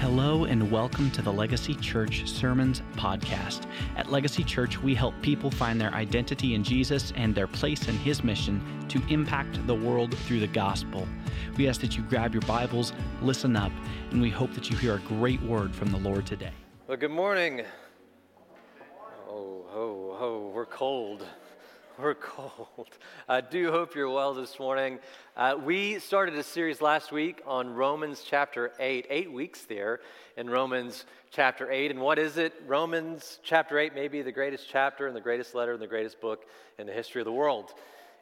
Hello and welcome to the Legacy Church Sermons Podcast. At Legacy Church, we help people find their identity in Jesus and their place in His mission to impact the world through the gospel. We ask that you grab your Bibles, listen up, and we hope that you hear a great word from the Lord today. Well, good morning. Oh, ho, ho, we're cold. We're cold. I do hope you're well this morning. Uh, we started a series last week on Romans chapter 8, eight weeks there in Romans chapter 8. And what is it? Romans chapter 8 may be the greatest chapter and the greatest letter and the greatest book in the history of the world.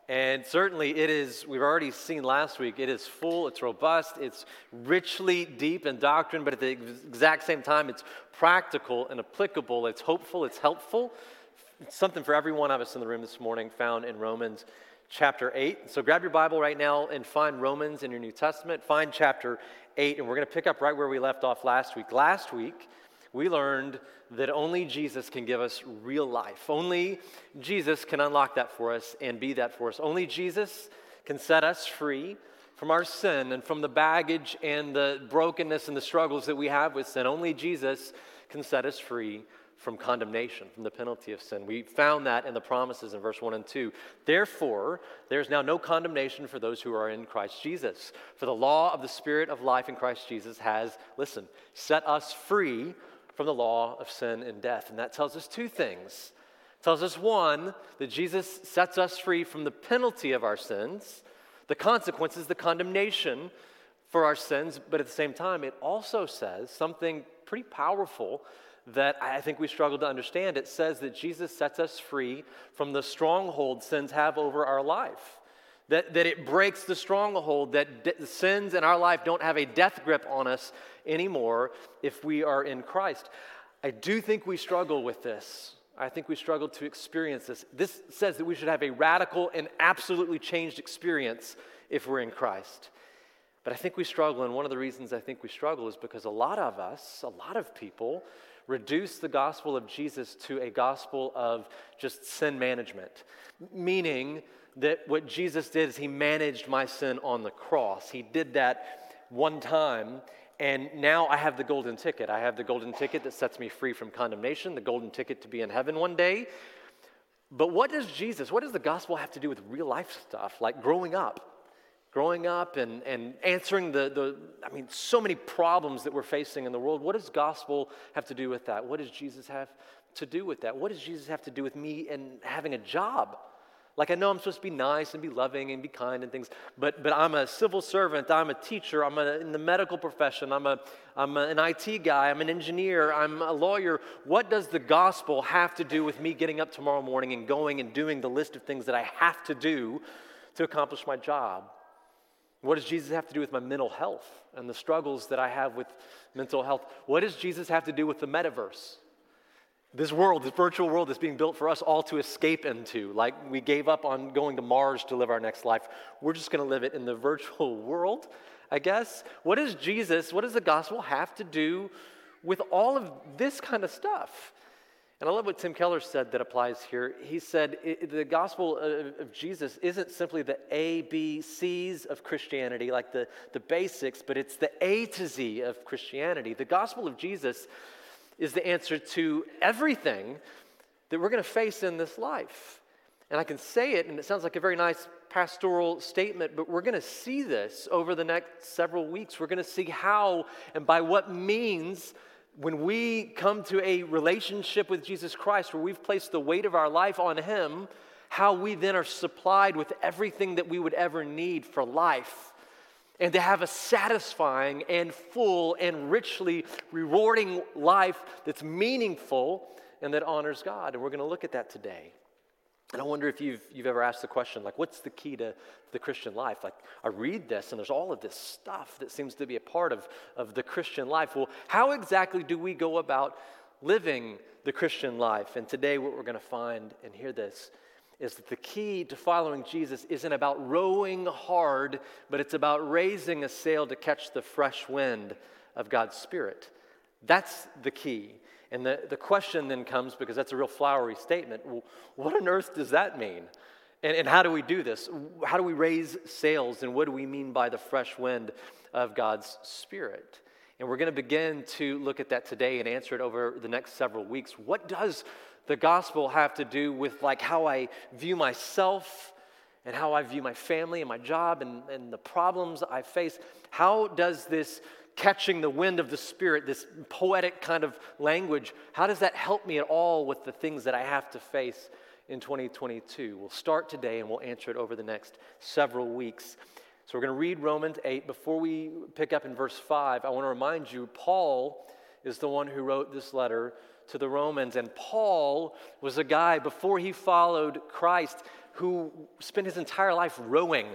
And certainly it is, we've already seen last week, it is full, it's robust, it's richly deep in doctrine, but at the exact same time, it's practical and applicable, it's hopeful, it's helpful something for every one of us in the room this morning found in Romans chapter 8. So grab your Bible right now and find Romans in your New Testament. Find chapter 8, and we're going to pick up right where we left off last week. Last week, we learned that only Jesus can give us real life. Only Jesus can unlock that for us and be that for us. Only Jesus can set us free from our sin and from the baggage and the brokenness and the struggles that we have with sin. Only Jesus can set us free from condemnation, from the penalty of sin. We found that in the promises in verse 1 and 2. Therefore, there's now no condemnation for those who are in Christ Jesus. For the law of the Spirit of life in Christ Jesus has, listen, set us free from the law of sin and death. And that tells us two things. It tells us, one, that Jesus sets us free from the penalty of our sins, the consequences, the condemnation for our sins, but at the same time, it also says something pretty powerful that I think we struggle to understand. It says that Jesus sets us free from the stronghold sins have over our life. That, that it breaks the stronghold, that de- sins in our life don't have a death grip on us anymore if we are in Christ. I do think we struggle with this. I think we struggle to experience this. This says that we should have a radical and absolutely changed experience if we're in Christ. But I think we struggle, and one of the reasons I think we struggle is because a lot of us, a lot of people, reduce the gospel of Jesus to a gospel of just sin management, meaning that what Jesus did is he managed my sin on the cross. He did that one time, and now I have the golden ticket. I have the golden ticket that sets me free from condemnation, the golden ticket to be in heaven one day. But what does Jesus, what does the gospel have to do with real life stuff, like growing up? Growing up and, and answering the, the, I mean, so many problems that we're facing in the world. What does gospel have to do with that? What does Jesus have to do with that? What does Jesus have to do with me and having a job? Like, I know I'm supposed to be nice and be loving and be kind and things, but, but I'm a civil servant, I'm a teacher, I'm a, in the medical profession, I'm, a, I'm a, an IT guy, I'm an engineer, I'm a lawyer. What does the gospel have to do with me getting up tomorrow morning and going and doing the list of things that I have to do to accomplish my job? What does Jesus have to do with my mental health and the struggles that I have with mental health? What does Jesus have to do with the metaverse? This world, this virtual world that's being built for us all to escape into. Like we gave up on going to Mars to live our next life. We're just going to live it in the virtual world, I guess. What does Jesus, what does the gospel have to do with all of this kind of stuff? And I love what Tim Keller said that applies here. He said the gospel of Jesus isn't simply the A, B, C's of Christianity, like the, the basics, but it's the A to Z of Christianity. The gospel of Jesus is the answer to everything that we're going to face in this life. And I can say it, and it sounds like a very nice pastoral statement, but we're going to see this over the next several weeks. We're going to see how and by what means when we come to a relationship with Jesus Christ where we've placed the weight of our life on Him, how we then are supplied with everything that we would ever need for life. And to have a satisfying and full and richly rewarding life that's meaningful and that honors God. And we're going to look at that today. And I wonder if you've, you've ever asked the question, like, what's the key to the Christian life? Like, I read this and there's all of this stuff that seems to be a part of, of the Christian life. Well, how exactly do we go about living the Christian life? And today, what we're going to find and hear this is that the key to following Jesus isn't about rowing hard, but it's about raising a sail to catch the fresh wind of God's Spirit. That's the key. And the, the question then comes, because that's a real flowery statement, well, what on earth does that mean? And, and how do we do this? How do we raise sails? And what do we mean by the fresh wind of God's Spirit? And we're going to begin to look at that today and answer it over the next several weeks. What does the gospel have to do with like how I view myself and how I view my family and my job and, and the problems I face? How does this catching the wind of the Spirit, this poetic kind of language, how does that help me at all with the things that I have to face in 2022? We'll start today and we'll answer it over the next several weeks. So we're going to read Romans 8. Before we pick up in verse 5, I want to remind you Paul is the one who wrote this letter to the Romans. And Paul was a guy before he followed Christ who spent his entire life rowing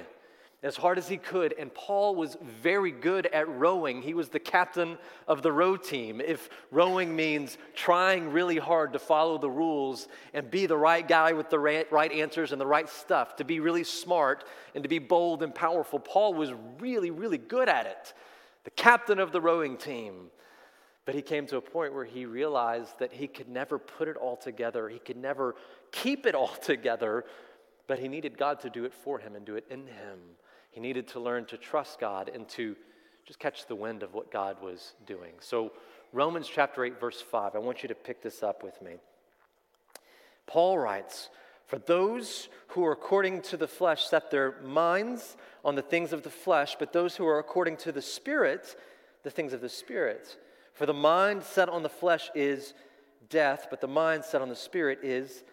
as hard as he could. And Paul was very good at rowing. He was the captain of the row team. If rowing means trying really hard to follow the rules and be the right guy with the right answers and the right stuff, to be really smart and to be bold and powerful, Paul was really, really good at it. The captain of the rowing team. But he came to a point where he realized that he could never put it all together. He could never keep it all together, but he needed God to do it for him and do it in him. He needed to learn to trust God and to just catch the wind of what God was doing. So, Romans chapter 8, verse 5, I want you to pick this up with me. Paul writes, For those who are according to the flesh set their minds on the things of the flesh, but those who are according to the Spirit, the things of the Spirit. For the mind set on the flesh is death, but the mind set on the Spirit is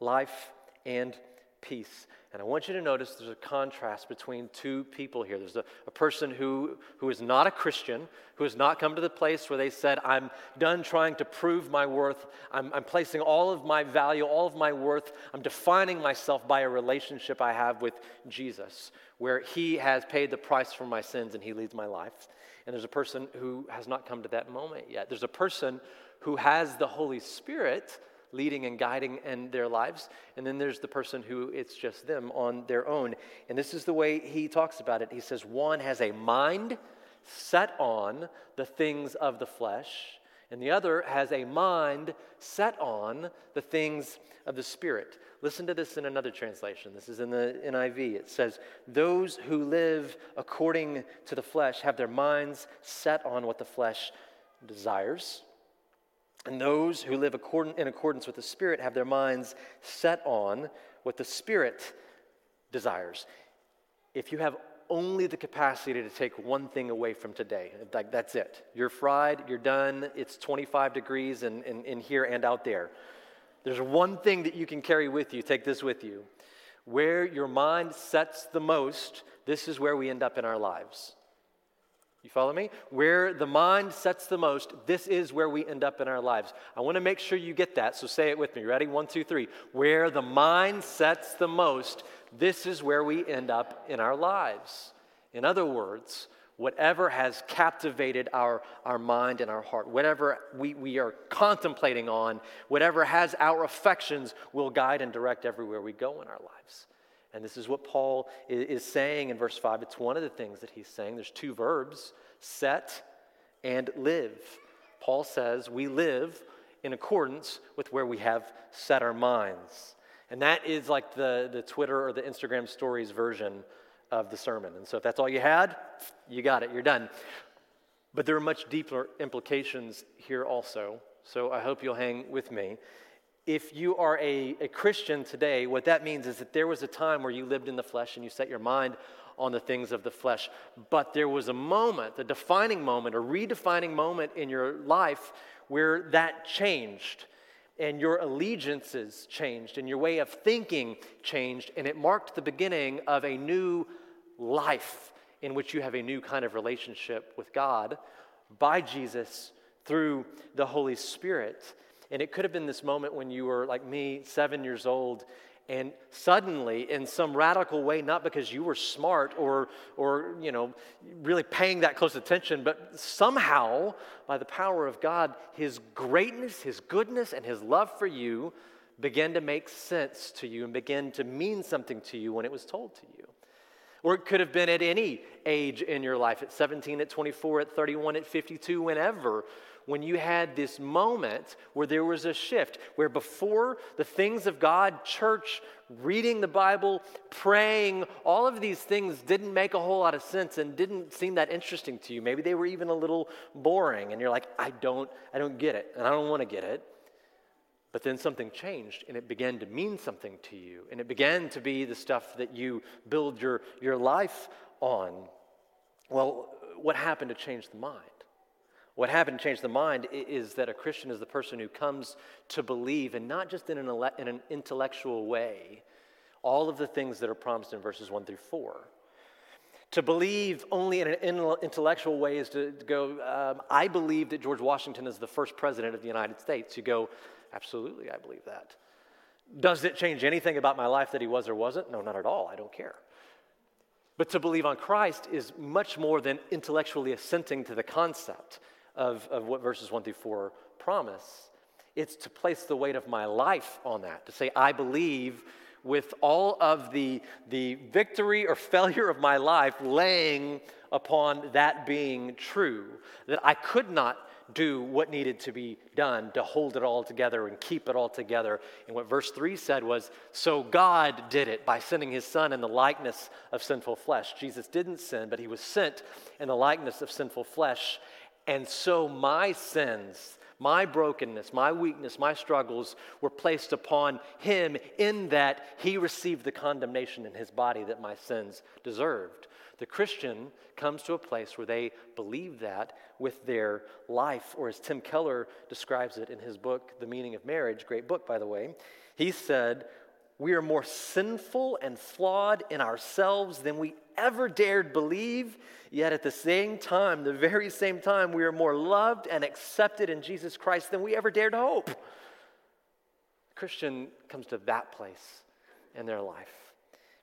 life and peace. And I want you to notice there's a contrast between two people here. There's a, a, person who, who is not a Christian, who has not come to the place where they said, I'm done trying to prove my worth. I'm, I'm placing all of my value, all of my worth, I'm defining myself by a relationship I have with Jesus, where He has paid the price for my sins and He leads my life. And there's a person who has not come to that moment yet. There's a person who has the Holy Spirit leading and guiding in their lives. And then there's the person who it's just them on their own. And this is the way he talks about it. He says, one has a mind set on the things of the flesh, and the other has a mind set on the things of the Spirit. Listen to this in another translation. This is in the NIV. It says, Those who live according to the flesh have their minds set on what the flesh desires. And those who live in accordance with the Spirit have their minds set on what the Spirit desires. If you have only the capacity to take one thing away from today, like that's it. You're fried, you're done, it's 25 degrees in, in, in here and out there. There's one thing that you can carry with you, take this with you. Where your mind sets the most, this is where we end up in our lives. You follow me? Where the mind sets the most, this is where we end up in our lives. I want to make sure you get that, so say it with me. Ready? One, two, three. Where the mind sets the most, this is where we end up in our lives. In other words, whatever has captivated our, our mind and our heart, whatever we, we are contemplating on, whatever has our affections will guide and direct everywhere we go in our lives. And this is what Paul is saying in verse 5. It's one of the things that he's saying. There's two verbs set and live. Paul says we live in accordance with where we have set our minds. And that is like the, the Twitter or the Instagram stories version of the sermon. And so if that's all you had, you got it, you're done. But there are much deeper implications here also. So I hope you'll hang with me if you are a, a Christian today, what that means is that there was a time where you lived in the flesh and you set your mind on the things of the flesh. But there was a moment, a defining moment, a redefining moment in your life where that changed and your allegiances changed and your way of thinking changed. And it marked the beginning of a new life in which you have a new kind of relationship with God by Jesus through the Holy Spirit. And it could have been this moment when you were like me, seven years old, and suddenly, in some radical way, not because you were smart or, or you know, really paying that close attention, but somehow, by the power of God, His greatness, His goodness, and His love for you began to make sense to you and began to mean something to you when it was told to you. Or it could have been at any age in your life at 17, at 24, at 31, at 52, whenever when you had this moment where there was a shift, where before the things of God, church, reading the Bible, praying, all of these things didn't make a whole lot of sense and didn't seem that interesting to you. Maybe they were even a little boring and you're like, I don't, I don't get it and I don't want to get it. But then something changed and it began to mean something to you. And it began to be the stuff that you build your, your life on. Well, what happened to change the mind? What happened to change the mind is that a Christian is the person who comes to believe, and not just in an, in an intellectual way, all of the things that are promised in verses 1 through 4. To believe only in an intellectual way is to go, um, I believe that George Washington is the first president of the United States. You go, absolutely, I believe that. Does it change anything about my life that he was or wasn't? No, not at all. I don't care. But to believe on Christ is much more than intellectually assenting to the concept of, of what verses 1 through 4 promise. It's to place the weight of my life on that, to say, I believe with all of the, the victory or failure of my life laying upon that being true, that I could not do what needed to be done to hold it all together and keep it all together. And what verse 3 said was, So God did it by sending his son in the likeness of sinful flesh. Jesus didn't sin, but he was sent in the likeness of sinful flesh. And so my sins, my brokenness, my weakness, my struggles were placed upon him in that he received the condemnation in his body that my sins deserved. The Christian comes to a place where they believe that with their life, or as Tim Keller describes it in his book, The Meaning of Marriage, great book, by the way. He said, We are more sinful and flawed in ourselves than we ever dared believe, yet at the same time, the very same time, we are more loved and accepted in Jesus Christ than we ever dared hope. Christian comes to that place in their life.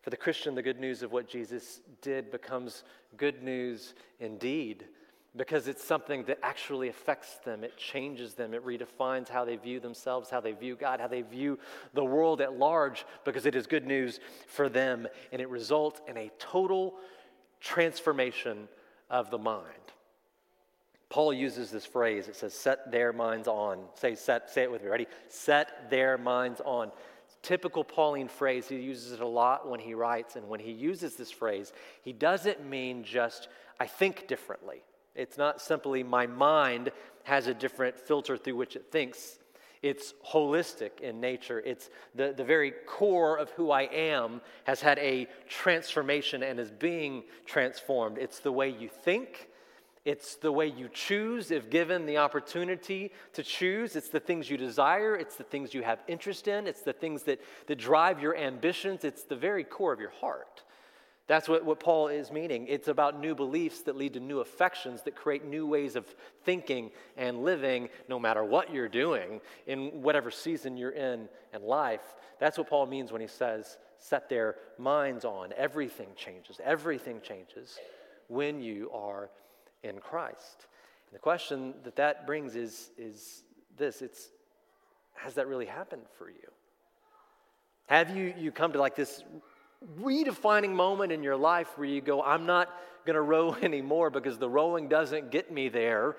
For the Christian, the good news of what Jesus did becomes good news indeed because it's something that actually affects them. It changes them. It redefines how they view themselves, how they view God, how they view the world at large, because it is good news for them. And it results in a total transformation of the mind. Paul uses this phrase. It says, set their minds on. Say, set, say it with me. Ready? Set their minds on. Typical Pauline phrase. He uses it a lot when he writes. And when he uses this phrase, he doesn't mean just, I think differently. It's not simply my mind has a different filter through which it thinks. It's holistic in nature. It's the, the very core of who I am has had a transformation and is being transformed. It's the way you think, it's the way you choose if given the opportunity to choose. It's the things you desire, it's the things you have interest in, it's the things that, that drive your ambitions, it's the very core of your heart. That's what, what Paul is meaning. It's about new beliefs that lead to new affections that create new ways of thinking and living, no matter what you're doing, in whatever season you're in in life. That's what Paul means when he says, set their minds on. Everything changes. Everything changes when you are in Christ. And the question that that brings is, is this it's, has that really happened for you? Have you, you come to like this redefining moment in your life where you go, I'm not going to row anymore because the rowing doesn't get me there,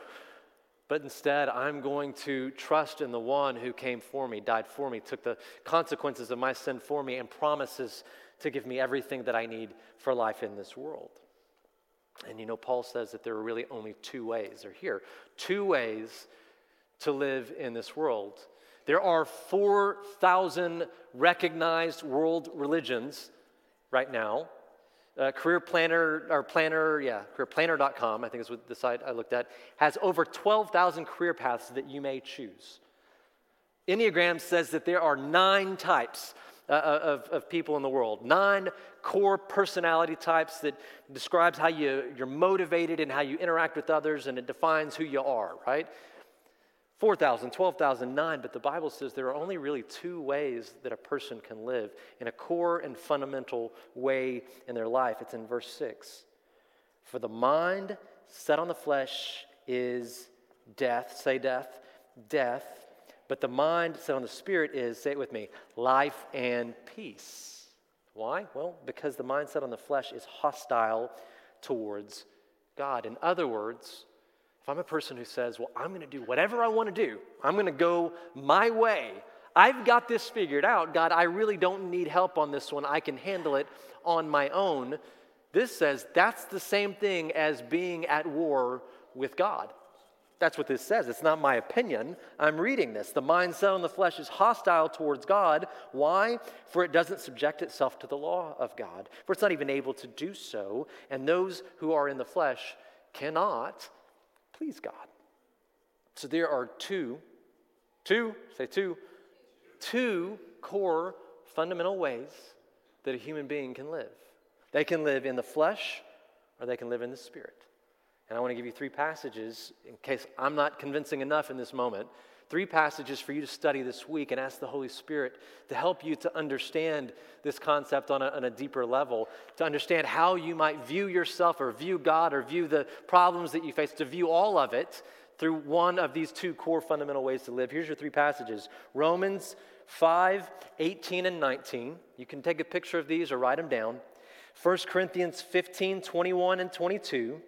but instead I'm going to trust in the one who came for me, died for me, took the consequences of my sin for me, and promises to give me everything that I need for life in this world. And you know, Paul says that there are really only two ways, or here, two ways to live in this world. There are 4,000 recognized world religions right now. Uh, career planner or planner, yeah, careerplanner.com, I think is what the site I looked at, has over 12,000 career paths that you may choose. Enneagram says that there are nine types uh, uh, of, of people in the world, nine core personality types that describes how you, you're motivated and how you interact with others, and it defines who you are, right? 4,000, 12,000, nine, but the Bible says there are only really two ways that a person can live in a core and fundamental way in their life. It's in verse 6. For the mind set on the flesh is death. Say death. Death. But the mind set on the spirit is, say it with me, life and peace. Why? Well, because the mindset on the flesh is hostile towards God. In other words, if I'm a person who says, Well, I'm going to do whatever I want to do, I'm going to go my way, I've got this figured out. God, I really don't need help on this one. I can handle it on my own. This says that's the same thing as being at war with God. That's what this says. It's not my opinion. I'm reading this. The mind set on the flesh is hostile towards God. Why? For it doesn't subject itself to the law of God, for it's not even able to do so. And those who are in the flesh cannot please God. So there are two, two, say two, two core fundamental ways that a human being can live. They can live in the flesh or they can live in the spirit. And I want to give you three passages in case I'm not convincing enough in this moment. Three passages for you to study this week and ask the Holy Spirit to help you to understand this concept on a, on a deeper level, to understand how you might view yourself or view God or view the problems that you face, to view all of it through one of these two core fundamental ways to live. Here's your three passages Romans 5, 18, and 19. You can take a picture of these or write them down. 1 Corinthians 15, 21, and 22.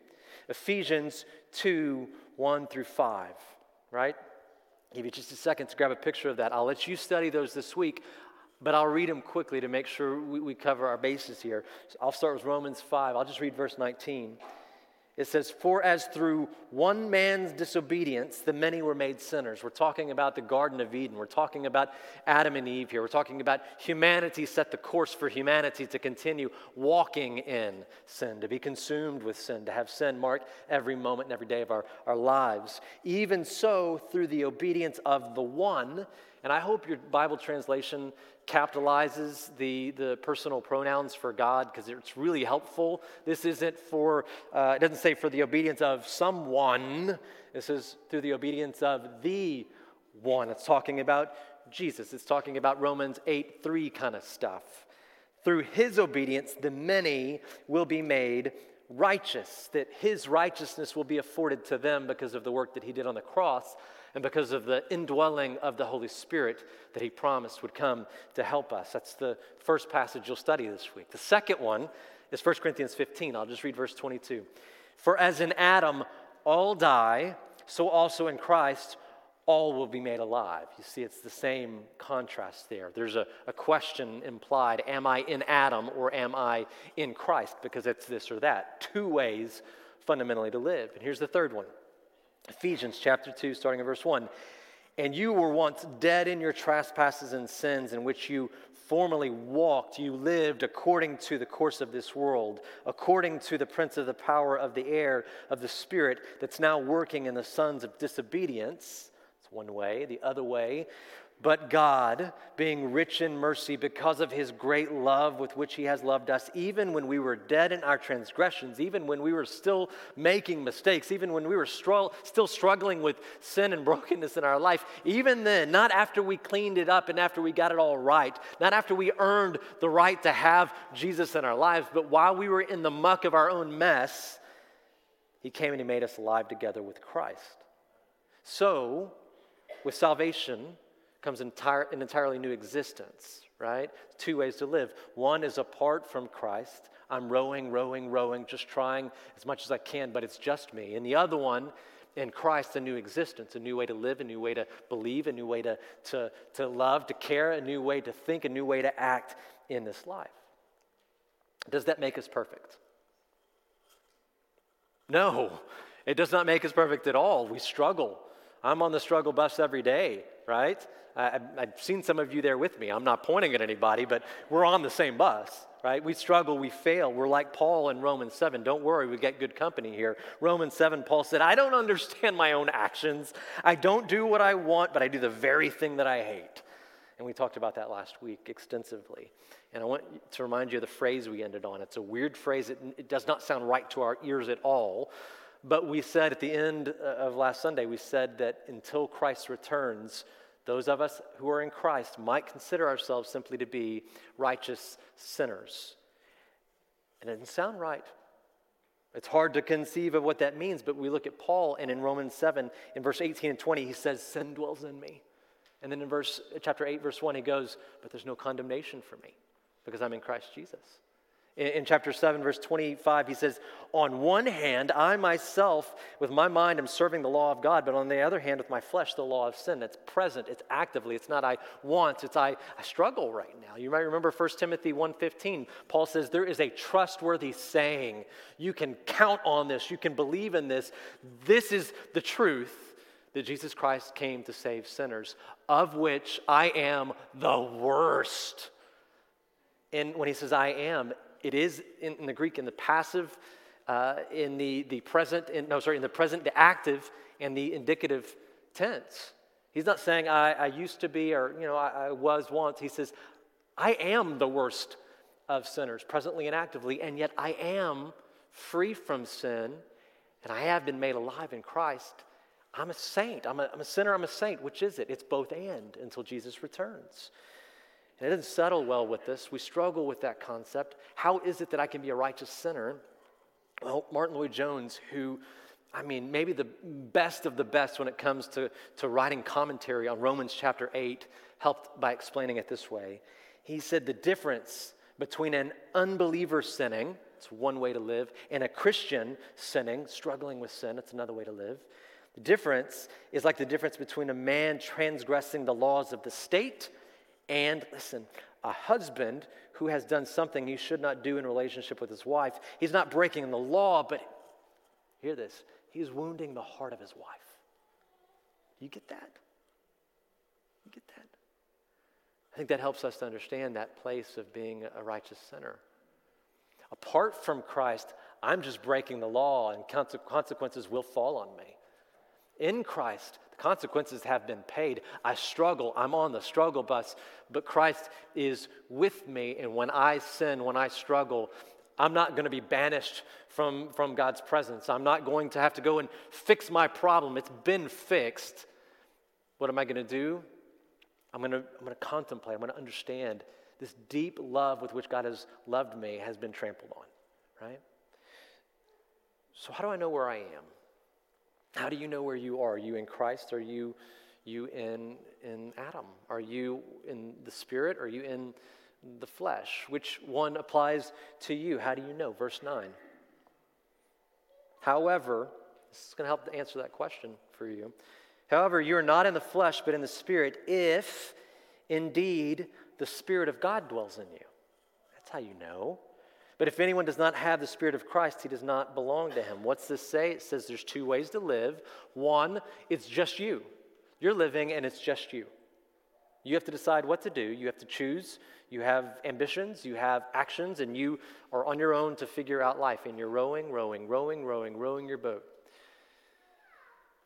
Ephesians 2 1 through 5, right? Give you just a second to grab a picture of that. I'll let you study those this week, but I'll read them quickly to make sure we, we cover our bases here. So I'll start with Romans 5. I'll just read verse 19. It says, For as through one man's disobedience the many were made sinners. We're talking about the Garden of Eden. We're talking about Adam and Eve here. We're talking about humanity set the course for humanity to continue walking in sin, to be consumed with sin, to have sin mark every moment and every day of our, our lives. Even so, through the obedience of the one, and I hope your Bible translation capitalizes the, the personal pronouns for God because it's really helpful. This isn't for, uh, it doesn't say for the obedience of someone. This is through the obedience of the one. It's talking about Jesus. It's talking about Romans 8 3 kind of stuff. Through his obedience, the many will be made righteous, that his righteousness will be afforded to them because of the work that he did on the cross and because of the indwelling of the Holy Spirit that he promised would come to help us. That's the first passage you'll study this week. The second one is 1 Corinthians 15. I'll just read verse 22. For as in Adam all die, so also in Christ all will be made alive. You see, it's the same contrast there. There's a, a question implied Am I in Adam or am I in Christ? Because it's this or that. Two ways fundamentally to live. And here's the third one Ephesians chapter 2, starting in verse 1. And you were once dead in your trespasses and sins in which you formerly walked. You lived according to the course of this world, according to the prince of the power of the air, of the spirit that's now working in the sons of disobedience. It's one way. The other way, but God, being rich in mercy because of his great love with which he has loved us, even when we were dead in our transgressions, even when we were still making mistakes, even when we were still struggling with sin and brokenness in our life, even then, not after we cleaned it up and after we got it all right, not after we earned the right to have Jesus in our lives, but while we were in the muck of our own mess, he came and he made us alive together with Christ. So, with salvation, comes entire, an entirely new existence, right? Two ways to live. One is apart from Christ. I'm rowing, rowing, rowing, just trying as much as I can, but it's just me. And the other one, in Christ, a new existence, a new way to live, a new way to believe, a new way to, to, to love, to care, a new way to think, a new way to act in this life. Does that make us perfect? No, it does not make us perfect at all. We struggle. I'm on the struggle bus every day, right? I, have seen some of you there with me. I'm not pointing at anybody, but we're on the same bus, right? We struggle, we fail. We're like Paul in Romans 7. Don't worry, we get good company here. Romans 7, Paul said, I don't understand my own actions. I don't do what I want, but I do the very thing that I hate. And we talked about that last week extensively. And I want to remind you of the phrase we ended on. It's a weird phrase, it, it does not sound right to our ears at all. But we said at the end uh, of last Sunday, we said that until Christ returns, those of us who are in Christ might consider ourselves simply to be righteous sinners. And it doesn't sound right. It's hard to conceive of what that means, but we look at Paul, and in Romans 7, in verse 18 and 20, he says, Sin dwells in me. And then in verse chapter 8, verse 1, he goes, But there's no condemnation for me. because I'm in Christ Jesus. In, chapter 7, verse 25, he says, On one hand, I myself, with my mind, am serving the law of God, but on the other hand, with my flesh, the law of sin. It's present, it's actively, it's not I want, it's I, I struggle right now. You might remember 1 Timothy 1.15. Paul says, There is a trustworthy saying. You can count on this, you can believe in this. This is the truth that Jesus Christ came to save sinners, of which I am the worst. And when he says I am, it is in, in the Greek in the passive, uh, in the, the present, in, no, sorry, in the present, the active, and the indicative tense. He's not saying I, I used to be or, you know, I, I was once. He says, I am the worst of sinners, presently and actively, and yet I am free from sin, and I have been made alive in Christ. I'm a saint. I'm a, I'm a sinner. I'm a saint. Which is it? It's both and until Jesus returns. And it doesn't settle well with us. We struggle with that concept. How is it that I can be a righteous sinner? Well, Martyn Lloyd-Jones, who, I mean, maybe the best of the best when it comes to, to writing commentary on Romans chapter 8, helped by explaining it this way. He said the difference between an unbeliever sinning, it's one way to live, and a Christian sinning, struggling with sin, it's another way to live. The difference is like the difference between a man transgressing the laws of the state and listen, a husband who has done something he should not do in relationship with his wife, he's not breaking the law, but hear this, he's wounding the heart of his wife. You get that? You get that? I think that helps us to understand that place of being a righteous sinner. Apart from Christ, I'm just breaking the law and consequences will fall on me. In Christ, the consequences have been paid. I struggle. I'm on the struggle bus, but Christ is with me. And when I sin, when I struggle, I'm not going to be banished from, from God's presence. I'm not going to have to go and fix my problem. It's been fixed. What am I going to do? I'm going to, I'm going to contemplate. I'm going to understand this deep love with which God has loved me has been trampled on, right? So, how do I know where I am? How do you know where you are? Are you in Christ? Are you, you in, in Adam? Are you in the Spirit? Are you in the flesh? Which one applies to you? How do you know? Verse 9. However, this is going to help to answer that question for you. However, you are not in the flesh, but in the Spirit, if indeed the Spirit of God dwells in you. That's how you know. But if anyone does not have the Spirit of Christ, he does not belong to him. What's this say? It says there's two ways to live. One, it's just you. You're living and it's just you. You have to decide what to do. You have to choose. You have ambitions, you have actions, and you are on your own to figure out life. And you're rowing, rowing, rowing, rowing, rowing your boat.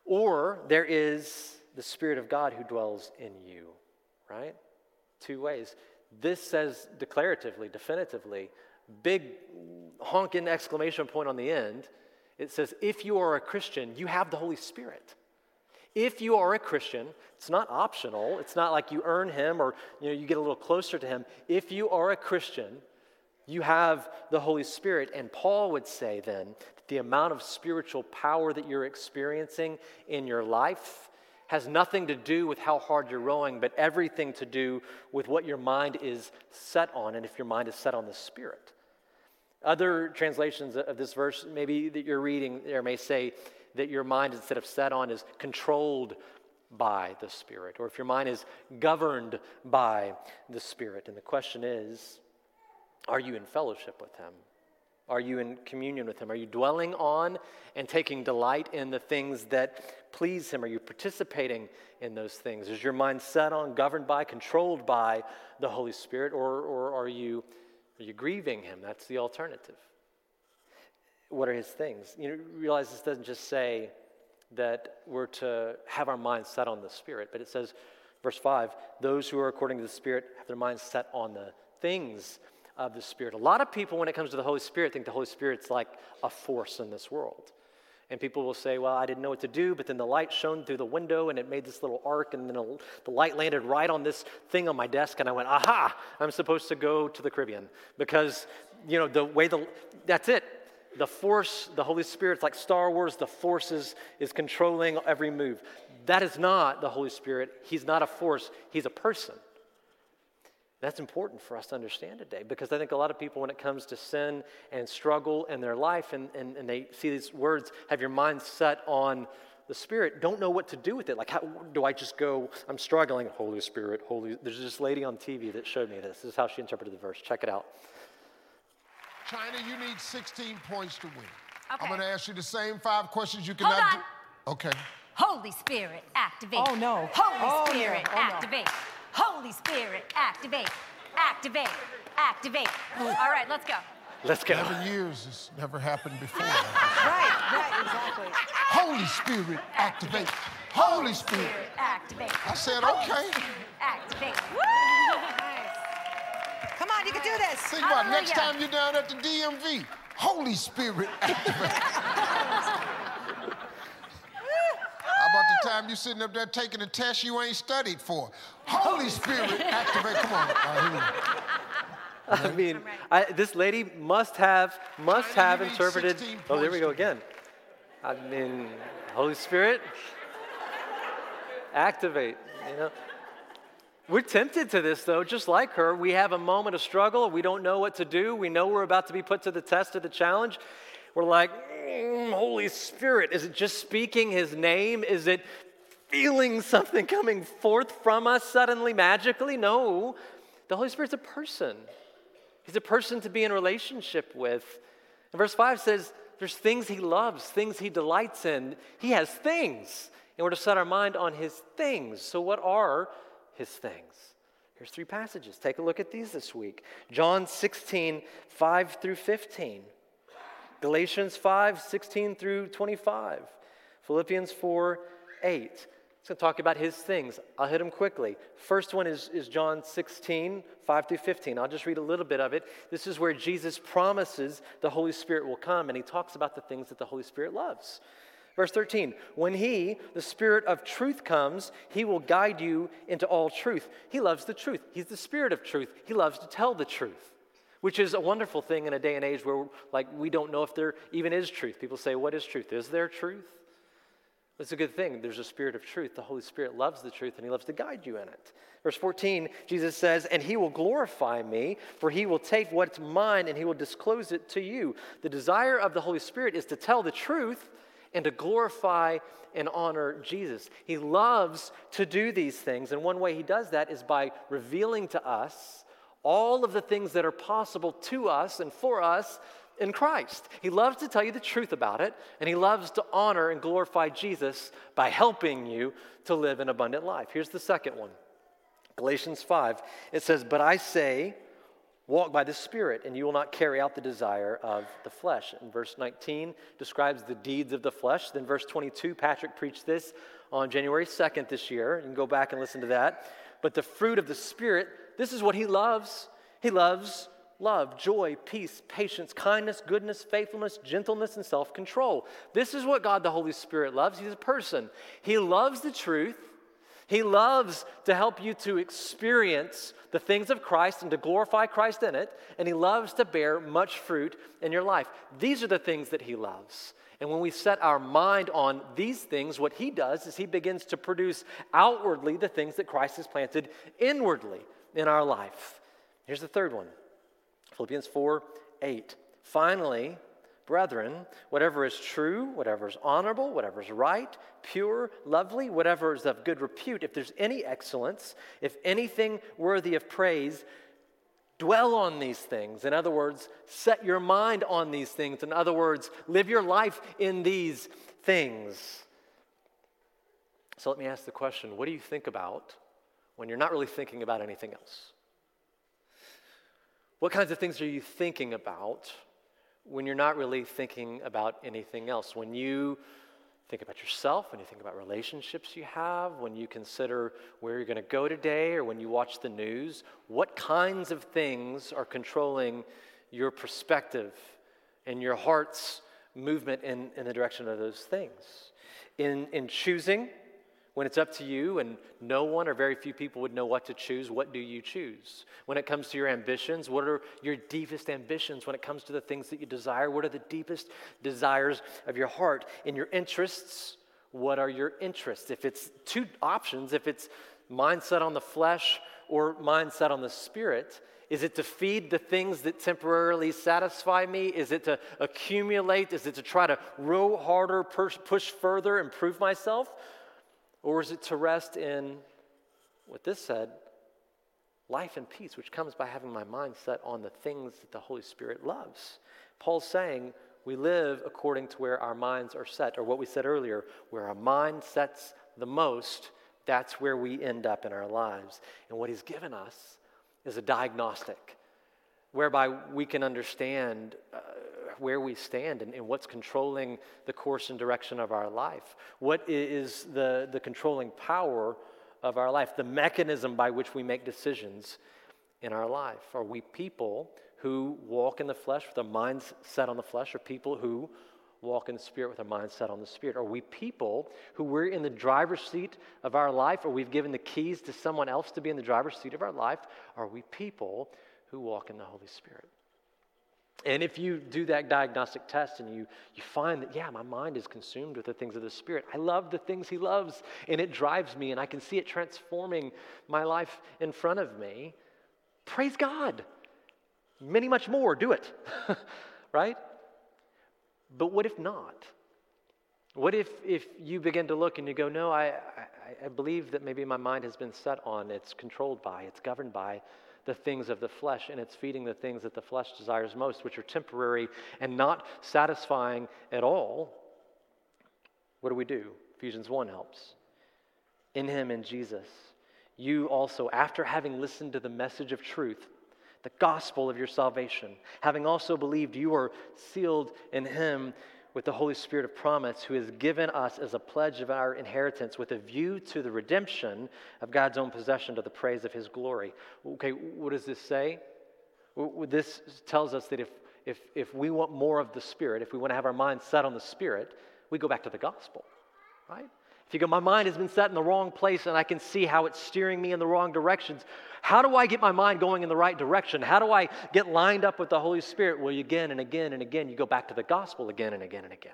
Or there is the Spirit of God who dwells in you, right? Two ways. This says declaratively, definitively, big honking exclamation point on the end. It says, if you are a Christian, you have the Holy Spirit. If you are a Christian, it's not optional. It's not like you earn him or you, know, you get a little closer to him. If you are a Christian, you have the Holy Spirit. And Paul would say then that the amount of spiritual power that you're experiencing in your life has nothing to do with how hard you're rowing, but everything to do with what your mind is set on, and if your mind is set on the Spirit. Other translations of this verse, maybe that you're reading there, may say that your mind, instead of set on, is controlled by the Spirit, or if your mind is governed by the Spirit. And the question is are you in fellowship with Him? Are you in communion with Him? Are you dwelling on and taking delight in the things that please Him? Are you participating in those things? Is your mind set on, governed by, controlled by the Holy Spirit, or, or are you are you grieving him? That's the alternative. What are his things? You realize this doesn't just say that we're to have our minds set on the Spirit, but it says, verse 5, those who are according to the Spirit have their minds set on the things of the Spirit. A lot of people, when it comes to the Holy Spirit, think the Holy Spirit's like a force in this world. And people will say, Well, I didn't know what to do, but then the light shone through the window and it made this little arc, and then the light landed right on this thing on my desk, and I went, Aha, I'm supposed to go to the Caribbean. Because, you know, the way the, that's it. The force, the Holy Spirit's like Star Wars, the force is, is controlling every move. That is not the Holy Spirit. He's not a force, He's a person. That's important for us to understand today because I think a lot of people, when it comes to sin and struggle in their life, and, and, and they see these words, have your mind set on the Spirit, don't know what to do with it. Like, how do I just go, I'm struggling, Holy Spirit, Holy. There's this lady on TV that showed me this. This is how she interpreted the verse. Check it out. China, you need 16 points to win. Okay. I'm going to ask you the same five questions you can Hold on. do. Okay. Holy Spirit, activate. Oh, no. Holy Oh, no. Spirit, Oh, no. Activate. Holy Spirit, activate. Activate. Activate. Oh. All right, let's go. Let's go. 11 years, this never happened before. Right, right, exactly. Holy Spirit, activate. Holy Spirit. Spirit, activate. I said, Holy okay. Spirit, Activate. Come on, you can do this. Think about it. next time you're down at the DMV. Holy Spirit, activate. How about the time you're sitting up there taking a test you ain't studied for? Holy Spirit, activate. Come on. All right, here we go. I mean, I, this lady must have must have interpreted. Oh, there we go again. I mean, Holy Spirit, activate. You know, we're tempted to this though, just like her. We have a moment of struggle. We don't know what to do. We know we're about to be put to the test of the challenge. We're like, "Mm, Holy Spirit. Is it just speaking His name? Is it feeling something coming forth from us suddenly, magically? No, the Holy Spirit's a person. He's a person to be in relationship with. And verse 5 says, There's things he loves, things he delights in. He has things, and we're to set our mind on his things. So, what are his things? Here's three passages. Take a look at these this week John 16, 5 through 15. Galatians 5, 16 through 25. Philippians 4, 8. It's going to talk about his things. I'll hit them quickly. First one is, is John 16, 5 through 15. I'll just read a little bit of it. This is where Jesus promises the Holy Spirit will come, and he talks about the things that the Holy Spirit loves. Verse 13, when he, the Spirit of truth, comes, he will guide you into all truth. He loves the truth. He's the Spirit of truth. He loves to tell the truth, which is a wonderful thing in a day and age where, like, we don't know if there even is truth. People say, What is truth? Is there truth? It's a good thing. There's a spirit of truth. The Holy Spirit loves the truth and he loves to guide you in it. Verse 14, Jesus says, And he will glorify me, for he will take what's mine and he will disclose it to you. The desire of the Holy Spirit is to tell the truth and to glorify and honor Jesus. He loves to do these things. And one way he does that is by revealing to us all of the things that are possible to us and for us in Christ. He loves to tell you the truth about it, and he loves to honor and glorify Jesus by helping you to live an abundant life. Here's the second one Galatians 5. It says, But I say, walk by the Spirit, and you will not carry out the desire of the flesh. And verse 19 describes the deeds of the flesh. Then verse 22, Patrick preached this on January 2nd this year. You can go back and listen to that. But the fruit of the Spirit, this is what he loves. He loves love, joy, peace, patience, kindness, goodness, faithfulness, gentleness, and self control. This is what God the Holy Spirit loves. He's a person. He loves the truth. He loves to help you to experience the things of Christ and to glorify Christ in it. And He loves to bear much fruit in your life. These are the things that He loves. And when we set our mind on these things, what He does is He begins to produce outwardly the things that Christ has planted inwardly in our life. Here's the third one Philippians 4 8. Finally, brethren, whatever is true, whatever is honorable, whatever is right, pure, lovely, whatever is of good repute, if there's any excellence, if anything worthy of praise, dwell on these things. In other words, set your mind on these things. In other words, live your life in these things. So let me ask the question what do you think about when you're not really thinking about anything else? What kinds of things are you thinking about when you're not really thinking about anything else? When you think about yourself, when you think about relationships you have, when you consider where you're going to go today, or when you watch the news, what kinds of things are controlling your perspective and your heart's movement in, in the direction of those things? In, in choosing, when it's up to you and no one or very few people would know what to choose, what do you choose? When it comes to your ambitions, what are your deepest ambitions? When it comes to the things that you desire, what are the deepest desires of your heart? In your interests, what are your interests? If it's two options, if it's mindset on the flesh or mindset on the Spirit? Is it to feed the things that temporarily satisfy me? Is it to accumulate? Is it to try to row harder, push, further, improve myself? Or is it to rest in what this said life and peace, which comes by having my mind set on the things that the Holy Spirit loves? Paul's saying we live according to where our minds are set, or what we said earlier, where our mind sets the most, that's where we end up in our lives. And what he's given us is a diagnostic whereby we can understand uh, where we stand and, and, what's controlling the course and direction of our life. What is the, the controlling power of our life, the mechanism by which we make decisions in our life? Are we people who walk in the flesh with our minds set on the flesh, or people who walk in the Spirit with our minds set on the Spirit? Are we people who we're in the driver's seat of our life, or we've given the keys to someone else to be in the driver's seat of our life? Are we people who walk in the Holy Spirit? And if you do that diagnostic test and you, you find that, yeah, my mind is consumed with the things of the Spirit, I love the things He loves, and it drives me, and I can see it transforming my life in front of me, praise God. Many much more, do it, right? But what if not? What if, if you begin to look and you go, no, I, I, I believe that maybe my mind has been set on, it's controlled by, it's governed by the things of the flesh, and it's feeding the things that the flesh desires most, which are temporary and not satisfying at all. What do we do? Ephesians 1 helps. In Him, in Jesus, you also, after having listened to the message of truth, the gospel of your salvation. Having also believed, you are sealed in him with the Holy Spirit of promise, who has given us as a pledge of our inheritance with a view to the redemption of God's own possession to the praise of his glory. Okay, what does this say? This tells us that if, if, if we want more of the Spirit, if we want to have our minds set on the Spirit, we go back to the gospel, right? If you go, my mind has been set in the wrong place and I can see how it's steering me in the wrong directions. How do I get my mind going in the right direction? How do I get lined up with the Holy Spirit? Well, again and again and again, you go back to the gospel again and again and again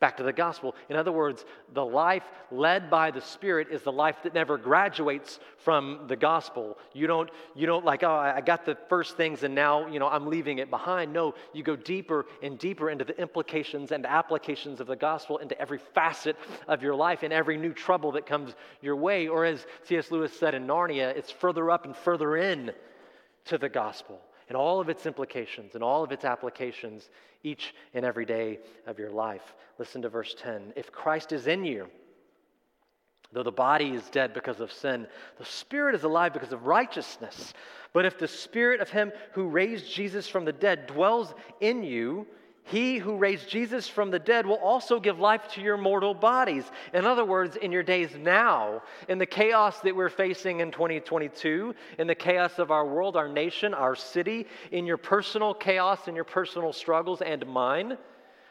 back to the gospel. In other words, the life led by the Spirit is the life that never graduates from the gospel. You don't, you don't like, oh, I got the first things and now, you know, I'm leaving it behind. No, you go deeper and deeper into the implications and applications of the gospel into every facet of your life and every new trouble that comes your way. Or as C.S. Lewis said in Narnia, it's further up and further in to the gospel and all of its implications and all of its applications each and every day of your life. Listen to verse 10. If Christ is in you, though the body is dead because of sin, the spirit is alive because of righteousness. But if the spirit of him who raised Jesus from the dead dwells in you, he who raised Jesus from the dead will also give life to your mortal bodies. In other words, in your days now, in the chaos that we're facing in 2022, in the chaos of our world, our nation, our city, in your personal chaos, in your personal struggles and mine,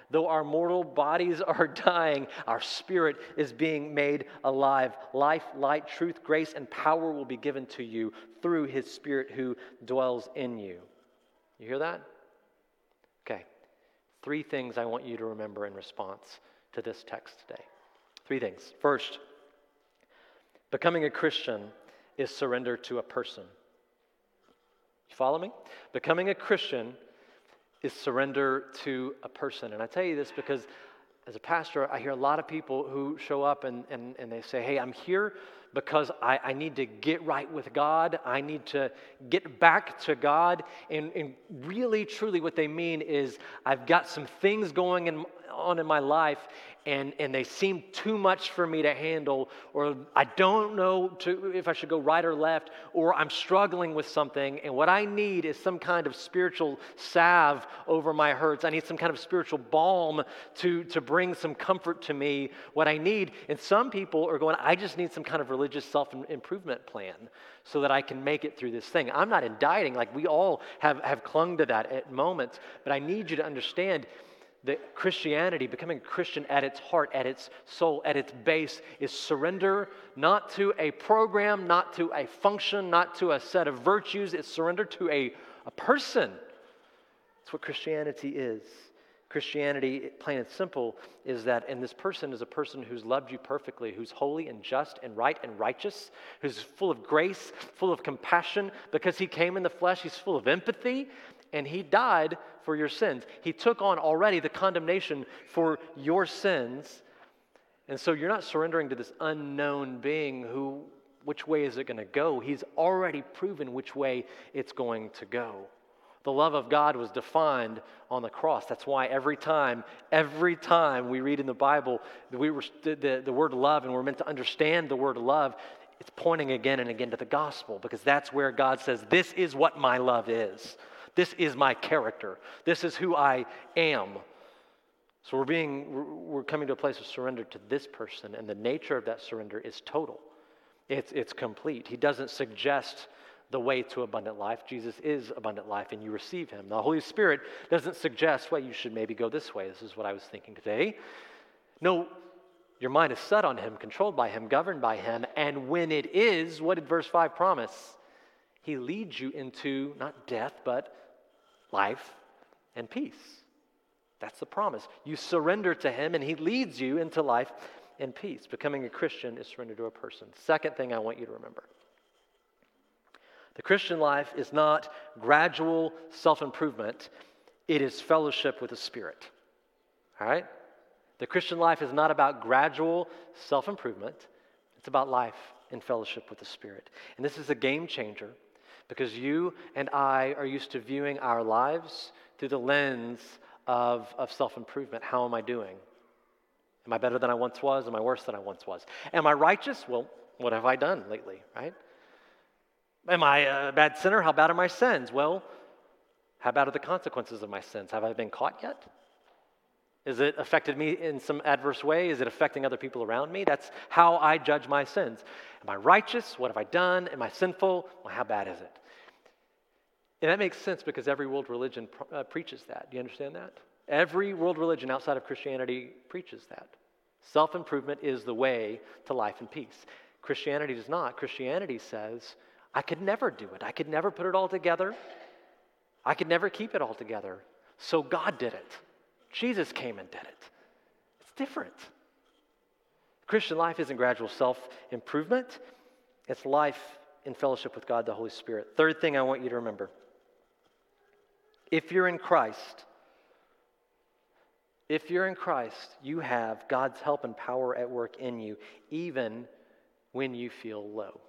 though our mortal bodies are dying, our spirit is being made alive. Life, light, truth, grace, and power will be given to you through his spirit who dwells in you. You hear that? Three things I want you to remember in response to this text today. Three things. First, becoming a Christian is surrender to a person. You follow me? Becoming a Christian is surrender to a person. And I tell you this because as a pastor, I hear a lot of people who show up and, and, and they say, Hey, I'm here because I, I need to get right with God. I need to get back to God. And, and really, truly, what they mean is I've got some things going in, on in my life, and, and they seem too much for me to handle, or I don't know to, if I should go right or left, or I'm struggling with something, and what I need is some kind of spiritual salve over my hurts. I need some kind of spiritual balm to, to bring some comfort to me. What I need, and some people are going, I just need some kind of religious self improvement plan so that I can make it through this thing. I'm not indicting, like we all have, have clung to that at moments, but I need you to understand that Christianity, becoming a Christian at its heart, at its soul, at its base, is surrender not to a program, not to a function, not to a set of virtues. It's surrender to a, a person. That's what Christianity is. Christianity, plain and simple, is that, and this person is a person who's loved you perfectly, who's holy and just and right and righteous, who's full of grace, full of compassion. Because he came in the flesh, he's full of empathy, and he died for your sins. He took on already the condemnation for your sins. And so you're not surrendering to this unknown being who, which way is it going to go? He's already proven which way it's going to go. The love of God was defined on the cross. That's why every time, every time we read in the Bible, we were, the, the word love, and we're meant to understand the word love, it's pointing again and again to the gospel because that's where God says, This is what my love is. This is my character. This is who I am. So we're being we're coming to a place of surrender to this person, and the nature of that surrender is total. It's, it's complete. He doesn't suggest the way to abundant life. Jesus is abundant life, and you receive him. The Holy Spirit doesn't suggest, well, you should maybe go this way. This is what I was thinking today. No, your mind is set on him, controlled by him, governed by him. And when it is, what did verse 5 promise? He leads you into not death, but life and peace. That's the promise. You surrender to him, and he leads you into life and peace. Becoming a Christian is surrender to a person. Second thing I want you to remember the Christian life is not gradual self improvement, it is fellowship with the Spirit. All right? The Christian life is not about gradual self improvement, it's about life in fellowship with the Spirit. And this is a game changer because you and I are used to viewing our lives through the lens of, of self improvement. How am I doing? Am I better than I once was? Am I worse than I once was? Am I righteous? Well, what have I done lately, right? Am I a bad sinner? How bad are my sins? Well, how bad are the consequences of my sins? Have I been caught yet? Is it affected me in some adverse way? Is it affecting other people around me? That's how I judge my sins. Am I righteous? What have I done? Am I sinful? Well, how bad is it? And that makes sense because every world religion uh, preaches that. Do you understand that? Every world religion outside of Christianity preaches that. Self improvement is the way to life and peace. Christianity does not. Christianity says I could never do it. I could never put it all together. I could never keep it all together. So God did it. Jesus came and did it. It's different. Christian life isn't gradual self improvement, it's life in fellowship with God the Holy Spirit. Third thing I want you to remember if you're in Christ, if you're in Christ, you have God's help and power at work in you, even when you feel low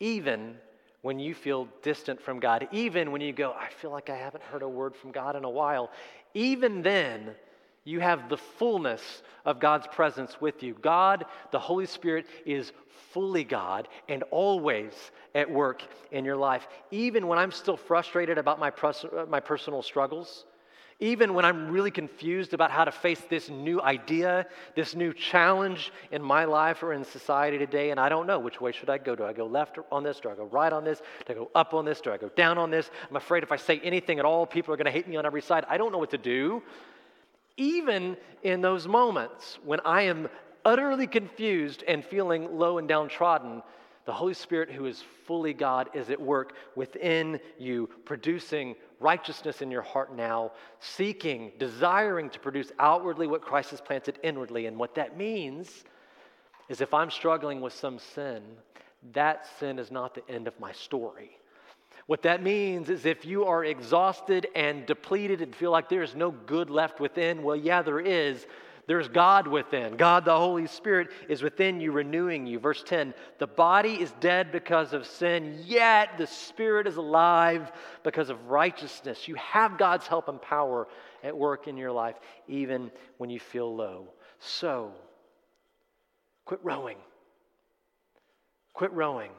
even when you feel distant from God, even when you go, I feel like I haven't heard a word from God in a while, even then, you have the fullness of God's presence with you. God, the Holy Spirit, is fully God and always at work in your life. Even when I'm still frustrated about my, pers- my personal struggles, even when I'm really confused about how to face this new idea, this new challenge in my life or in society today, and I don't know which way should I go. Do I go left on this? Do I go right on this? Do I go up on this? Do I go down on this? I'm afraid if I say anything at all, people are going to hate me on every side. I don't know what to do. Even in those moments when I am utterly confused and feeling low and downtrodden, the Holy Spirit, who is fully God, is at work within you, producing righteousness in your heart now, seeking, desiring to produce outwardly what Christ has planted inwardly. And what that means is if I'm struggling with some sin, that sin is not the end of my story. What that means is if you are exhausted and depleted and feel like there's no good left within, well, yeah, there is, there's God within. God, the Holy Spirit, is within you, renewing you. Verse 10 The body is dead because of sin, yet the Spirit is alive because of righteousness. You have God's help and power at work in your life, even when you feel low. So, quit rowing. Quit rowing.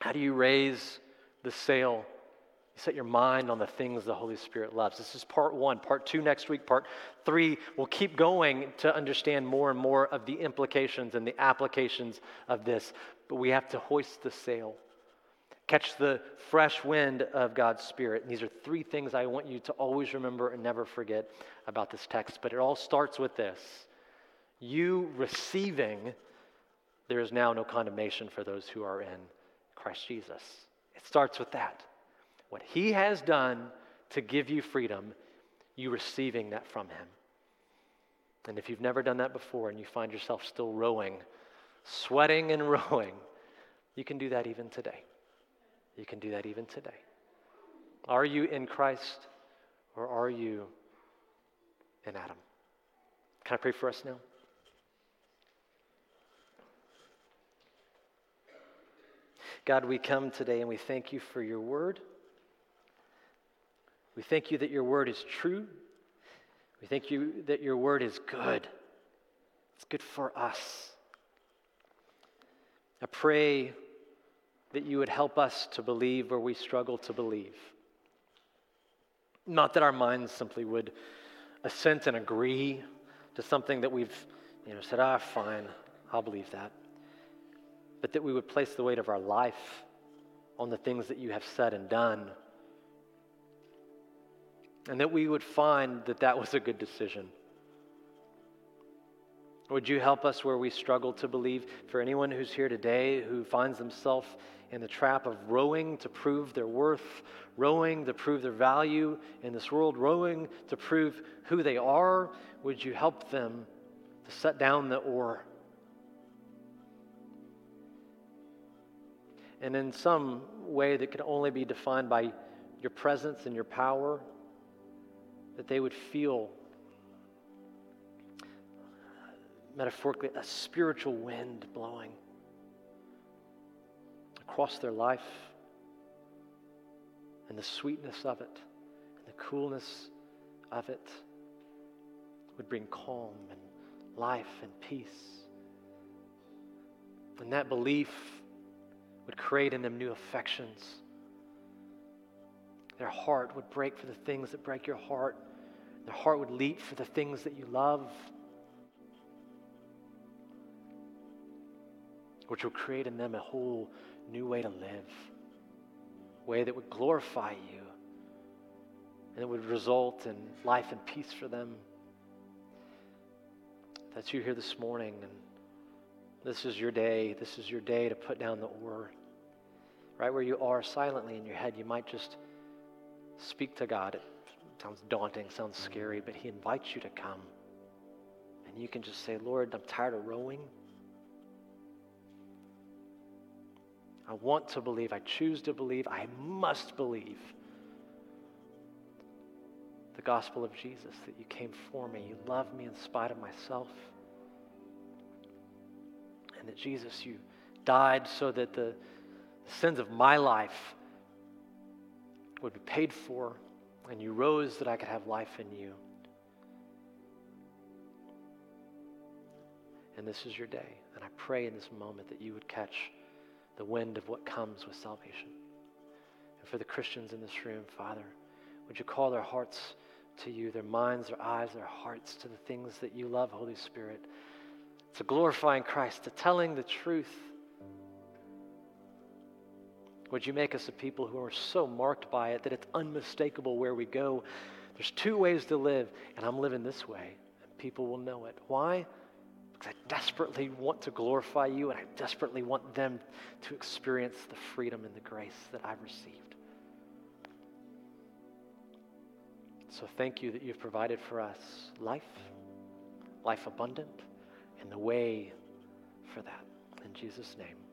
How do you raise the sail you set your mind on the things the Holy Spirit loves. This is part one. Part two next week. Part three, we'll keep going to understand more and more of the implications and the applications of this. But we have to hoist the sail, catch the fresh wind of God's Spirit. And these are three things I want you to always remember and never forget about this text. But it all starts with this you receiving, there is now no condemnation for those who are in Christ Jesus. It starts with that what He has done to give you freedom, you receiving that from Him. And if you've never done that before and you find yourself still rowing, sweating and rowing, you can do that even today. You can do that even today. Are you in Christ or are you in Adam? Can I pray for us now? God, we come today and we thank you for your word. We thank you that your word is true. We thank you that your word is good. It's good for us. I pray that you would help us to believe where we struggle to believe. Not that our minds simply would assent and agree to something that we've you know, said, ah, fine, I'll believe that. But that we would place the weight of our life on the things that you have said and done. And that we would find that that was a good decision. Would you help us where we struggle to believe? For anyone who's here today who finds themselves in the trap of rowing to prove their worth, rowing to prove their value in this world, rowing to prove who they are, would you help them to set down the oar? And in some way that can only be defined by your presence and your power, that they would feel metaphorically, a spiritual wind blowing across their life, and the sweetness of it, and the coolness of it would bring calm and life and peace. And that belief would create in them new affections. Their heart would break for the things that break your heart. Their heart would leap for the things that you love. which will create in them a whole new way to live, a way that would glorify you and it would result in life and peace for them. That's you here this morning, and this is your day. This is your day to put down the oar. Right where you are, silently in your head, you might just speak to God. Sounds daunting, sounds scary, but He invites you to come. And you can just say, Lord, I'm tired of rowing. I want to believe. I choose to believe. I must believe the gospel of Jesus that you came for me. You loved me in spite of myself. And that Jesus, you died so that the sins of my life would be paid for, and you rose that I could have life in you. And this is your day. And I pray in this moment that you would catch the wind of what comes with salvation. And for the Christians in this room, Father, would you call their hearts to you, their minds, their eyes, their hearts to the things that you love, Holy Spirit, to glorifying Christ, to telling the truth. Would you make us a people who are so marked by it that it's unmistakable where we go? There's two ways to live, and I'm living this way, and people will know it. Why? Because I desperately want to glorify you and I desperately want them to experience the freedom and the grace that I've received. So thank you that you've provided for us life, life abundant, and the way for that. In Jesus' name.